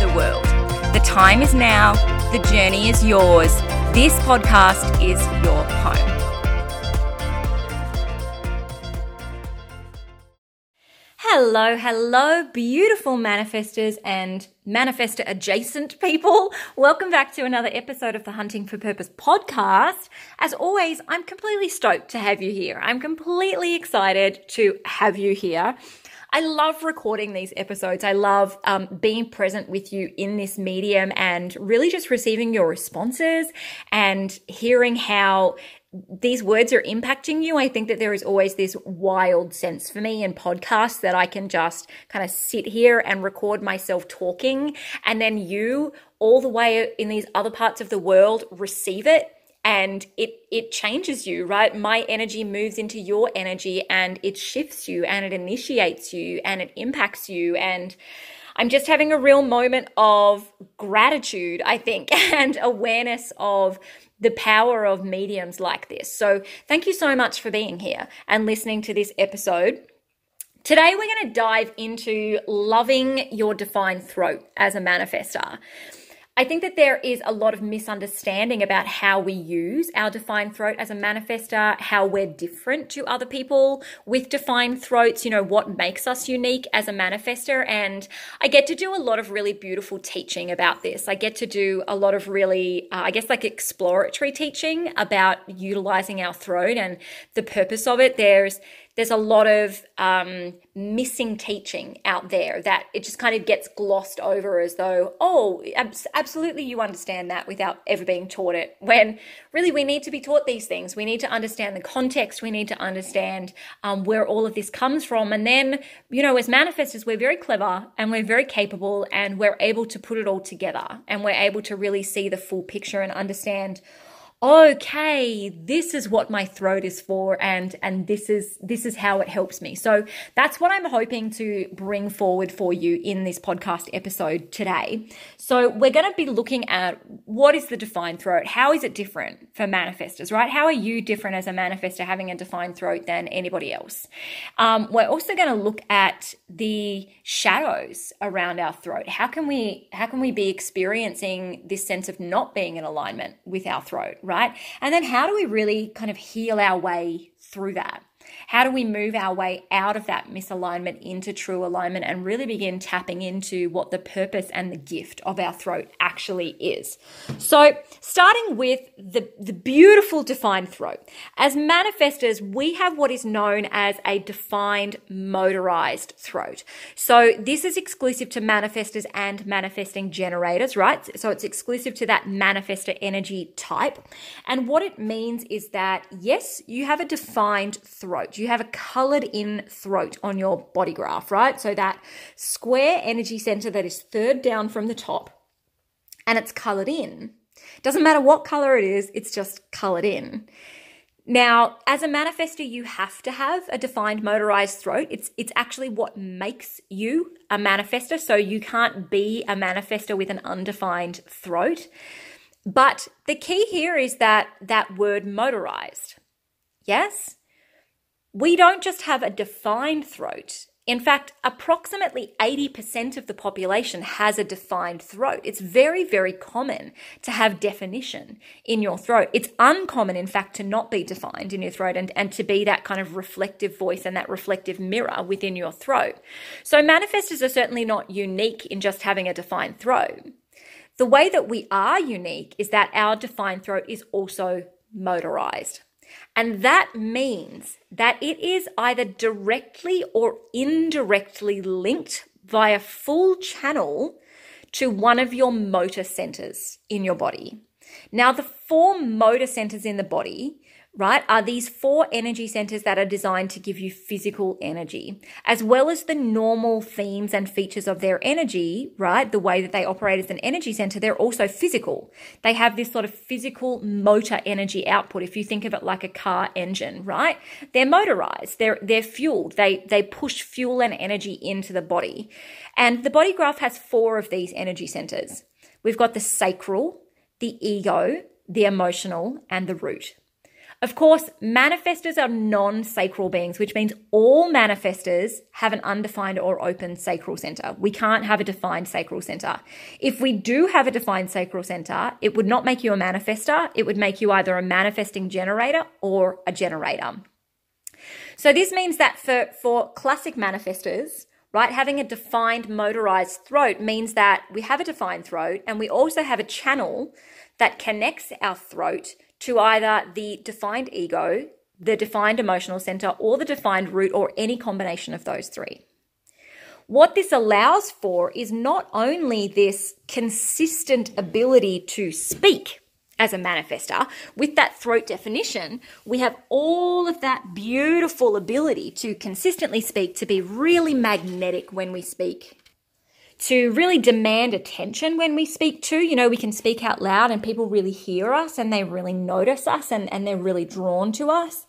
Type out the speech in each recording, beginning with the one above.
the world. The time is now, the journey is yours. This podcast is your home. Hello, hello, beautiful manifestors and manifester adjacent people. Welcome back to another episode of the Hunting for Purpose podcast. As always, I'm completely stoked to have you here. I'm completely excited to have you here. I love recording these episodes. I love um, being present with you in this medium and really just receiving your responses and hearing how these words are impacting you. I think that there is always this wild sense for me in podcasts that I can just kind of sit here and record myself talking, and then you, all the way in these other parts of the world, receive it and it it changes you right? My energy moves into your energy and it shifts you and it initiates you and it impacts you. And i'm just having a real moment of gratitude i think and awareness of the power of mediums like this. So thank you so much for being here and listening to this episode. Today, we're going to dive into loving your defined throat as a manifester. I think that there is a lot of misunderstanding about how we use our defined throat as a manifester, how we're different to other people with defined throats, you know, what makes us unique as a manifester. And I get to do a lot of really beautiful teaching about this. I get to do a lot of really, uh, I guess, like exploratory teaching about utilizing our throat and the purpose of it. There's there's a lot of um, missing teaching out there that it just kind of gets glossed over as though, oh, absolutely, you understand that without ever being taught it. When really we need to be taught these things. We need to understand the context. We need to understand um, where all of this comes from. And then, you know, as manifestors, we're very clever and we're very capable and we're able to put it all together and we're able to really see the full picture and understand okay this is what my throat is for and and this is this is how it helps me. So that's what i'm hoping to bring forward for you in this podcast episode today. So we're going to be looking at what is the defined throat? How is it different for manifestors right? How are you different as a manifestor having a defined throat than anybody else? Um, we're also going to look at the shadows around our throat. How can we how can we be experiencing this sense of not being in alignment with our throat right? And then how do we really kind of heal our way through that? How do we move our way out of that misalignment into true alignment and really begin tapping into what the purpose and the gift of our throat actually is? So, starting with the, the beautiful defined throat. As manifestors, we have what is known as a defined motorized throat. So, this is exclusive to manifestors and manifesting generators, right? So, it's exclusive to that manifestor energy type. And what it means is that, yes, you have a defined throat throat. You have a colored in throat on your body graph, right? So that square energy center that is third down from the top and it's colored in. Doesn't matter what color it is, it's just colored in. Now, as a manifester, you have to have a defined motorized throat. It's it's actually what makes you a manifester. So you can't be a manifester with an undefined throat. But the key here is that that word motorized. Yes? We don't just have a defined throat. In fact, approximately 80% of the population has a defined throat. It's very, very common to have definition in your throat. It's uncommon, in fact, to not be defined in your throat and, and to be that kind of reflective voice and that reflective mirror within your throat. So, manifestors are certainly not unique in just having a defined throat. The way that we are unique is that our defined throat is also motorized. And that means that it is either directly or indirectly linked via full channel to one of your motor centers in your body. Now, the four motor centers in the body right, are these four energy centers that are designed to give you physical energy, as well as the normal themes and features of their energy, right? The way that they operate as an energy center, they're also physical. They have this sort of physical motor energy output. If you think of it like a car engine, right? They're motorized. They're, they're fueled. They, they push fuel and energy into the body. And the body graph has four of these energy centers. We've got the sacral, the ego, the emotional, and the root. Of course, manifestors are non sacral beings, which means all manifestors have an undefined or open sacral center. We can't have a defined sacral center. If we do have a defined sacral center, it would not make you a manifester. It would make you either a manifesting generator or a generator. So this means that for, for classic manifestors, right, having a defined motorized throat means that we have a defined throat and we also have a channel that connects our throat to either the defined ego, the defined emotional center, or the defined root, or any combination of those three. What this allows for is not only this consistent ability to speak as a manifester, with that throat definition, we have all of that beautiful ability to consistently speak, to be really magnetic when we speak, to really demand attention when we speak to. You know, we can speak out loud and people really hear us and they really notice us and, and they're really drawn to us.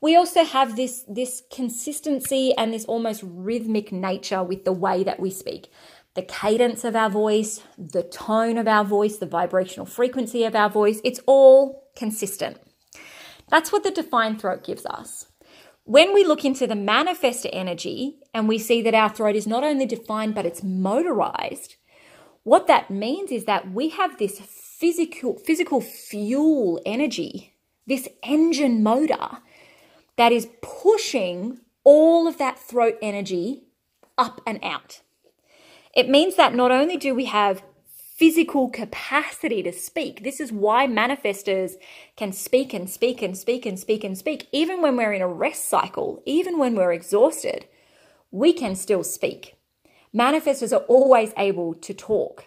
We also have this, this consistency and this almost rhythmic nature with the way that we speak. The cadence of our voice, the tone of our voice, the vibrational frequency of our voice, it's all consistent. That's what the defined throat gives us. When we look into the manifestor energy and we see that our throat is not only defined but it's motorized, what that means is that we have this physical physical fuel energy, this engine motor that is pushing all of that throat energy up and out. It means that not only do we have physical capacity to speak. This is why manifestors can speak and speak and speak and speak and speak. Even when we're in a rest cycle, even when we're exhausted, we can still speak. Manifestors are always able to talk.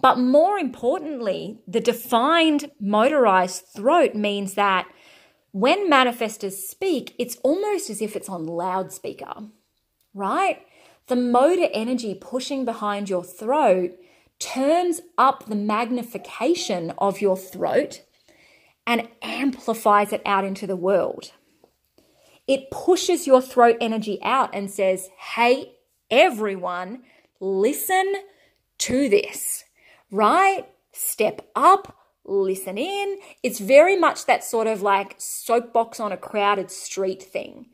But more importantly, the defined motorized throat means that when manifestors speak, it's almost as if it's on loudspeaker, right? The motor energy pushing behind your throat turns up the magnification of your throat and amplifies it out into the world. It pushes your throat energy out and says, hey, everyone, listen to this, right? Step up, listen in. It's very much that sort of like soapbox on a crowded street thing.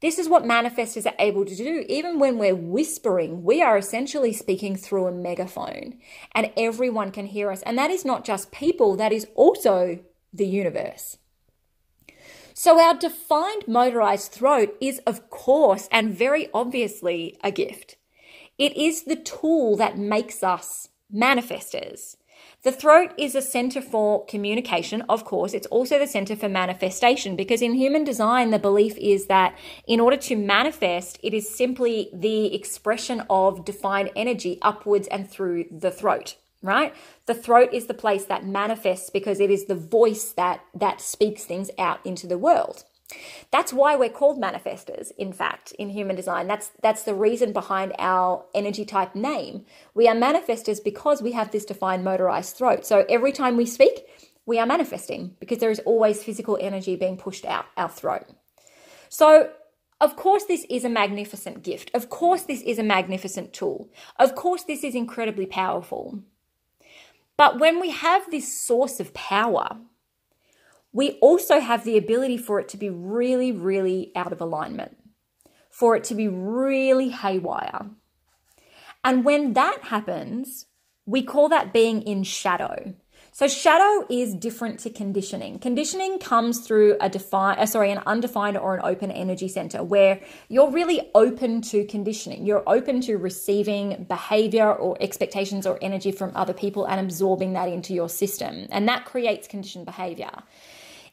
This is what manifestors are able to do. Even when we're whispering, we are essentially speaking through a megaphone and everyone can hear us. And that is not just people, that is also the universe. So, our defined motorized throat is, of course, and very obviously, a gift. It is the tool that makes us manifestors. The throat is a center for communication, of course. It's also the center for manifestation because in human design, the belief is that in order to manifest, it is simply the expression of defined energy upwards and through the throat right the throat is the place that manifests because it is the voice that that speaks things out into the world that's why we're called manifestors, in fact, in human design. That's that's the reason behind our energy type name. We are manifestors because we have this defined motorized throat. So every time we speak, we are manifesting because there is always physical energy being pushed out our throat. So of course, this is a magnificent gift. Of course, this is a magnificent tool. Of course, this is incredibly powerful. But when we have this source of power, we also have the ability for it to be really, really out of alignment, for it to be really haywire. And when that happens, we call that being in shadow. So shadow is different to conditioning. Conditioning comes through a defined, uh, sorry, an undefined or an open energy center where you're really open to conditioning. You're open to receiving behavior or expectations or energy from other people and absorbing that into your system. And that creates conditioned behavior.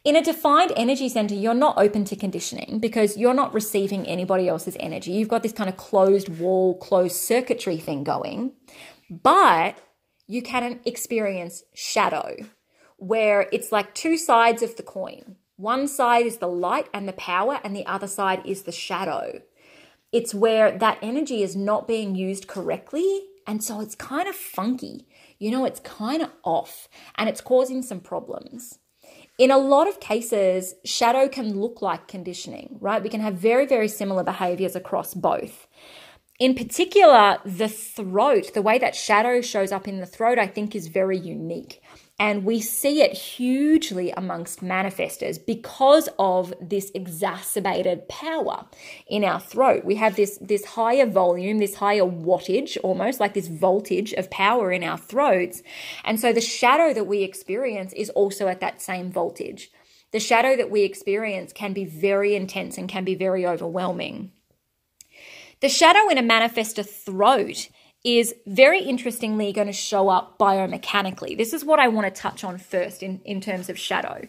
In a defined energy center, you're not open to conditioning because you're not receiving anybody else's energy. You've got this kind of closed wall, closed circuitry thing going. But you can experience shadow, where it's like two sides of the coin. One side is the light and the power, and the other side is the shadow. It's where that energy is not being used correctly. And so it's kind of funky. You know, it's kind of off and it's causing some problems. In a lot of cases, shadow can look like conditioning, right? We can have very, very similar behaviors across both. In particular, the throat, the way that shadow shows up in the throat, I think is very unique. And we see it hugely amongst manifestors because of this exacerbated power in our throat. We have this, this higher volume, this higher wattage, almost like this voltage of power in our throats. And so the shadow that we experience is also at that same voltage. The shadow that we experience can be very intense and can be very overwhelming. The shadow in a manifestor throat is very interestingly going to show up biomechanically. This is what I want to touch on first in, in terms of shadow.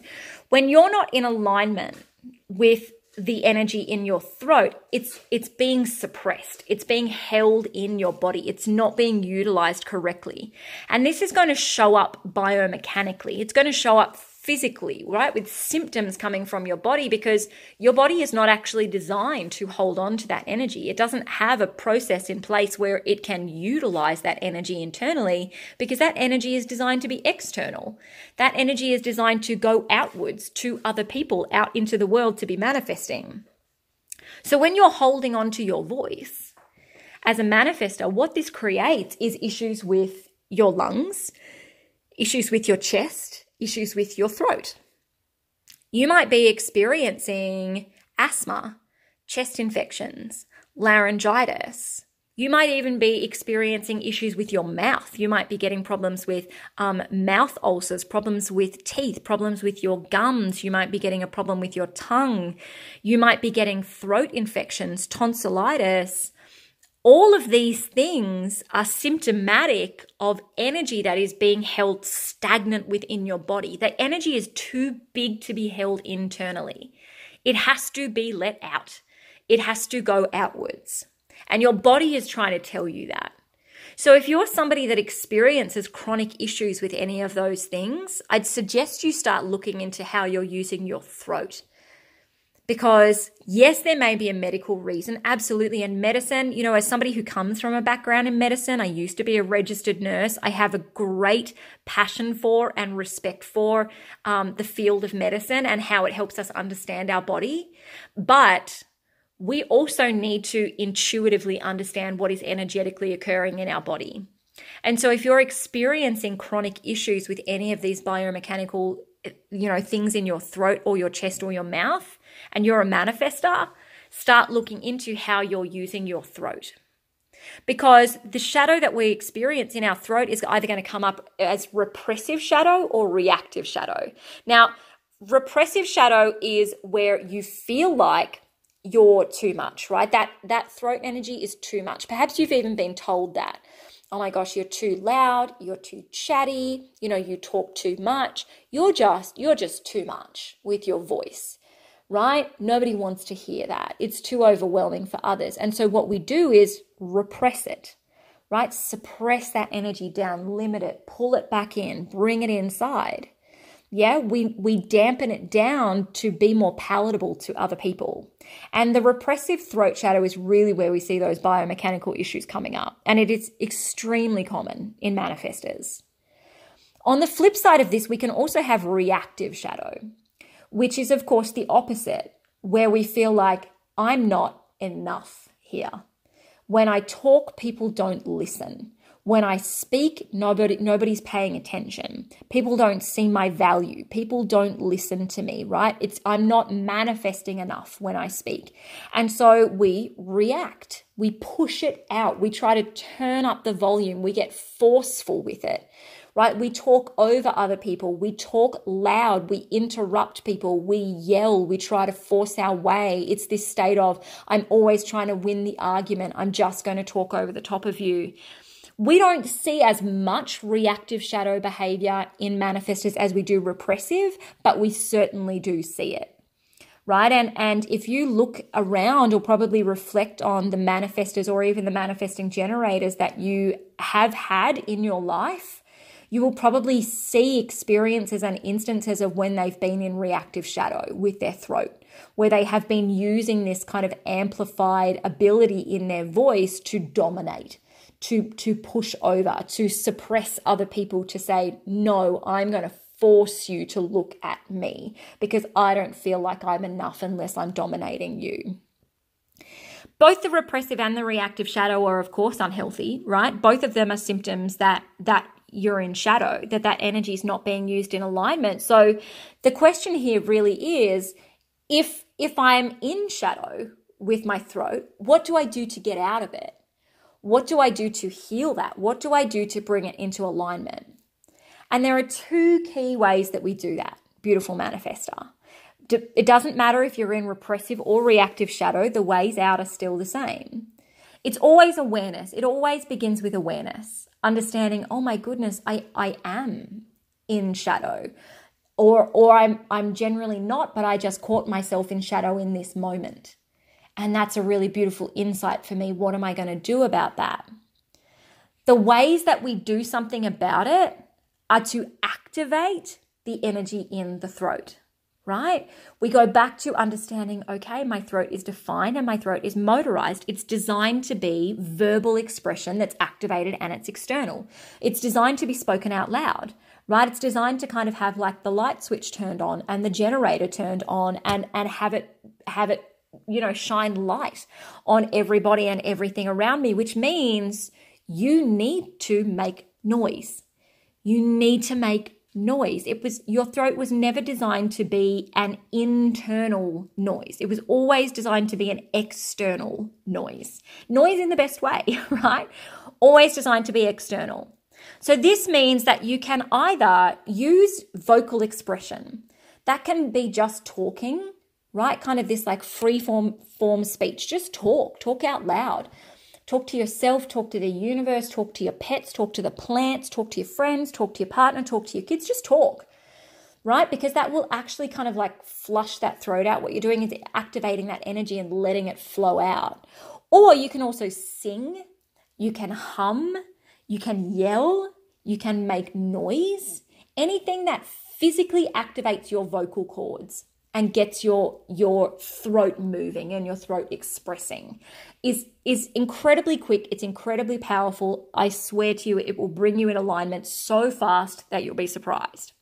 When you're not in alignment with the energy in your throat it's it's being suppressed it's being held in your body it's not being utilized correctly and this is going to show up biomechanically it's going to show up physically, right? With symptoms coming from your body because your body is not actually designed to hold on to that energy. It doesn't have a process in place where it can utilize that energy internally because that energy is designed to be external. That energy is designed to go outwards to other people, out into the world to be manifesting. So when you're holding on to your voice, as a manifester, what this creates is issues with your lungs, issues with your chest, issues with your throat. You might be experiencing asthma, chest infections, laryngitis. You might even be experiencing issues with your mouth. You might be getting problems with um, mouth ulcers, problems with teeth, problems with your gums. You might be getting a problem with your tongue. You might be getting throat infections, tonsillitis, all of these things are symptomatic of energy that is being held stagnant within your body. That energy is too big to be held internally. It has to be let out, it has to go outwards. And your body is trying to tell you that. So, if you're somebody that experiences chronic issues with any of those things, I'd suggest you start looking into how you're using your throat because yes, there may be a medical reason, absolutely. And medicine, you know, as somebody who comes from a background in medicine, I used to be a registered nurse. I have a great passion for and respect for um, the field of medicine and how it helps us understand our body. But we also need to intuitively understand what is energetically occurring in our body. And so if you're experiencing chronic issues with any of these biomechanical you know things in your throat or your chest or your mouth and you're a manifester, start looking into how you're using your throat. Because the shadow that we experience in our throat is either going to come up as repressive shadow or reactive shadow. Now, repressive shadow is where you feel like you're too much, right? That that throat energy is too much. Perhaps you've even been told that. Oh my gosh, you're too loud, you're too chatty, you know, you talk too much. You're just you're just too much with your voice right? Nobody wants to hear that. It's too overwhelming for others. And so what we do is repress it, right? Suppress that energy down, limit it, pull it back in, bring it inside. Yeah, we, we dampen it down to be more palatable to other people. And the repressive throat shadow is really where we see those biomechanical issues coming up. And it is extremely common in manifestors. On the flip side of this, we can also have reactive shadow which is, of course, the opposite, where we feel like I'm not enough here. When I talk, people don't listen. When I speak, nobody nobody's paying attention. People don't see my value. People don't listen to me, right? It's I'm not manifesting enough when I speak. And so we react. We push it out. We try to turn up the volume. We get forceful with it right? We talk over other people. We talk loud. We interrupt people. We yell. We try to force our way. It's this state of, I'm always trying to win the argument. I'm just going to talk over the top of you. We don't see as much reactive shadow behavior in manifestors as we do repressive, but we certainly do see it. Right. And, and if you look around or probably reflect on the manifestors or even the manifesting generators that you have had in your life, you will probably see experiences and instances of when they've been in reactive shadow with their throat, where they have been using this kind of amplified ability in their voice to dominate to to push over to suppress other people to say no i'm going to force you to look at me because i don't feel like i'm enough unless i'm dominating you. Both the repressive and the reactive shadow are of course unhealthy right? Both of them are symptoms that that you're in shadow that that energy is not being used in alignment so the question here really is if if i'm in shadow with my throat what do i do to get out of it what do I do to heal that? What do I do to bring it into alignment? And there are two key ways that we do that, beautiful manifester. It doesn't matter if you're in repressive or reactive shadow, the ways out are still the same. It's always awareness. It always begins with awareness, understanding, oh my goodness, I, I am in shadow. Or, or I'm, I'm generally not, but I just caught myself in shadow in this moment. And that's a really beautiful insight for me. What am I going to do about that? The ways that we do something about it are to activate the energy in the throat, right? We go back to understanding okay, my throat is defined and my throat is motorized. It's designed to be verbal expression that's activated and it's external. It's designed to be spoken out loud right it's designed to kind of have like the light switch turned on and the generator turned on and and have it have it you know, shine light on everybody and everything around me, which means you need to make noise. You need to make noise. It was your throat was never designed to be an internal noise. It was always designed to be an external noise. Noise in the best way, right? Always designed to be external. So this means that you can either use vocal expression. That can be just talking right? Kind of this like free form form speech. Just talk, talk out loud. Talk to yourself, talk to the universe, talk to your pets, talk to the plants, talk to your friends, talk to your partner, talk to your kids. Just talk, right? Because that will actually kind of like flush that throat out. What you're doing is activating that energy and letting it flow out. Or you can also sing, you can hum, you can yell, you can make noise, anything that physically activates your vocal cords and gets your your throat moving and your throat expressing is is incredibly quick. It's incredibly powerful. I swear to you it will bring you in alignment so fast that you'll be surprised.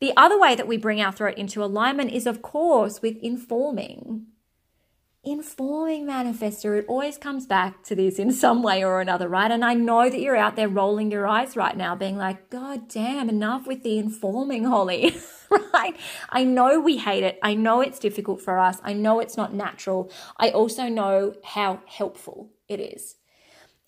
The other way that we bring our throat into alignment is of course with informing informing manifester it always comes back to this in some way or another right? And i know that you're out there rolling your eyes right now being like god damn enough with the informing holly. Right? I know we hate it. I know it's difficult for us. I know it's not natural. I also know how helpful it is.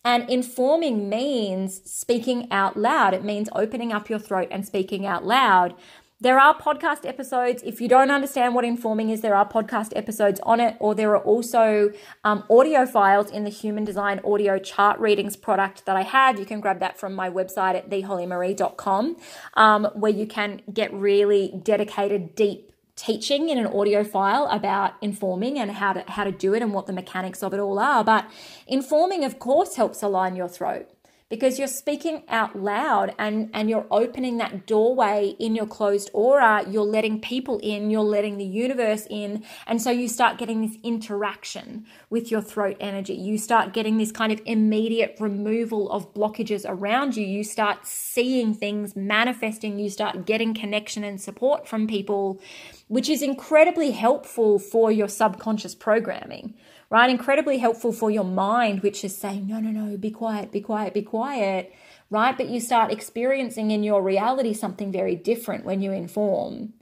And informing means speaking out loud. It means opening up your throat and speaking out loud. There are podcast episodes. If you don't understand what informing is, there are podcast episodes on it, or there are also um, audio files in the Human Design Audio Chart Readings product that I have. You can grab that from my website at thehollymarie.com, um, where you can get really dedicated, deep teaching in an audio file about informing and how to how to do it and what the mechanics of it all are. But informing, of course, helps align your throat because you're speaking out loud and, and you're opening that doorway in your closed aura. You're letting people in, you're letting the universe in. And so you start getting this interaction with your throat energy. You start getting this kind of immediate removal of blockages around you. You start seeing things manifesting. You start getting connection and support from people, which is incredibly helpful for your subconscious programming right? Incredibly helpful for your mind, which is saying, no, no, no, be quiet, be quiet, be quiet, right? But you start experiencing in your reality something very different when you inform.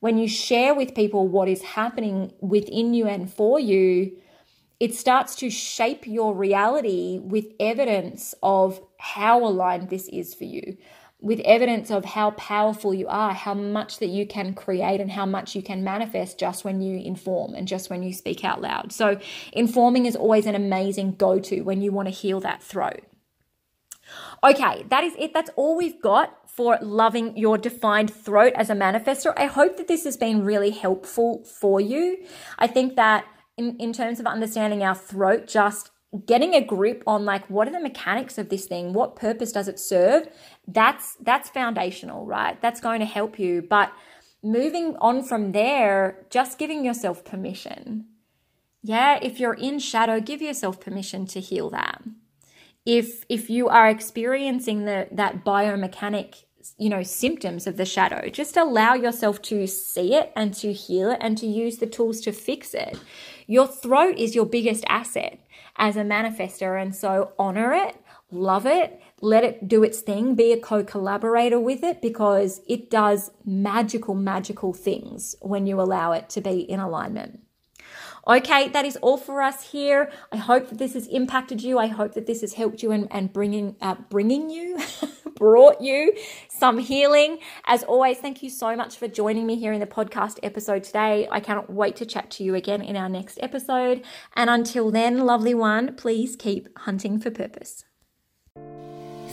When you share with people what is happening within you and for you, it starts to shape your reality with evidence of how aligned this is for you with evidence of how powerful you are, how much that you can create, and how much you can manifest just when you inform and just when you speak out loud. So, informing is always an amazing go to when you want to heal that throat. Okay, that is it. That's all we've got for loving your defined throat as a manifestor. I hope that this has been really helpful for you. I think that in, in terms of understanding our throat, just getting a grip on like what are the mechanics of this thing? What purpose does it serve? That's that's foundational right? That's going to help you. But moving on from there just giving yourself permission. Yeah if you're in shadow give yourself permission to heal that. If if you are experiencing the that biomechanic you know symptoms of the shadow just allow yourself to see it and to heal it and to use the tools to fix it your throat is your biggest asset as a manifester and so honor it love it let it do its thing be a co-collaborator with it because it does magical magical things when you allow it to be in alignment Okay, that is all for us here. I hope that this has impacted you. I hope that this has helped you and, and bringing uh, bringing you, brought you some healing. As always, thank you so much for joining me here in the podcast episode today. I cannot wait to chat to you again in our next episode. And until then, lovely one, please keep hunting for purpose.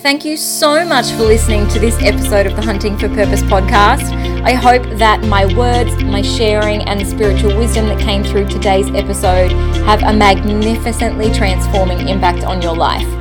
Thank you so much for listening to this episode of the Hunting for Purpose podcast. I hope that my words, my sharing, and the spiritual wisdom that came through today's episode have a magnificently transforming impact on your life.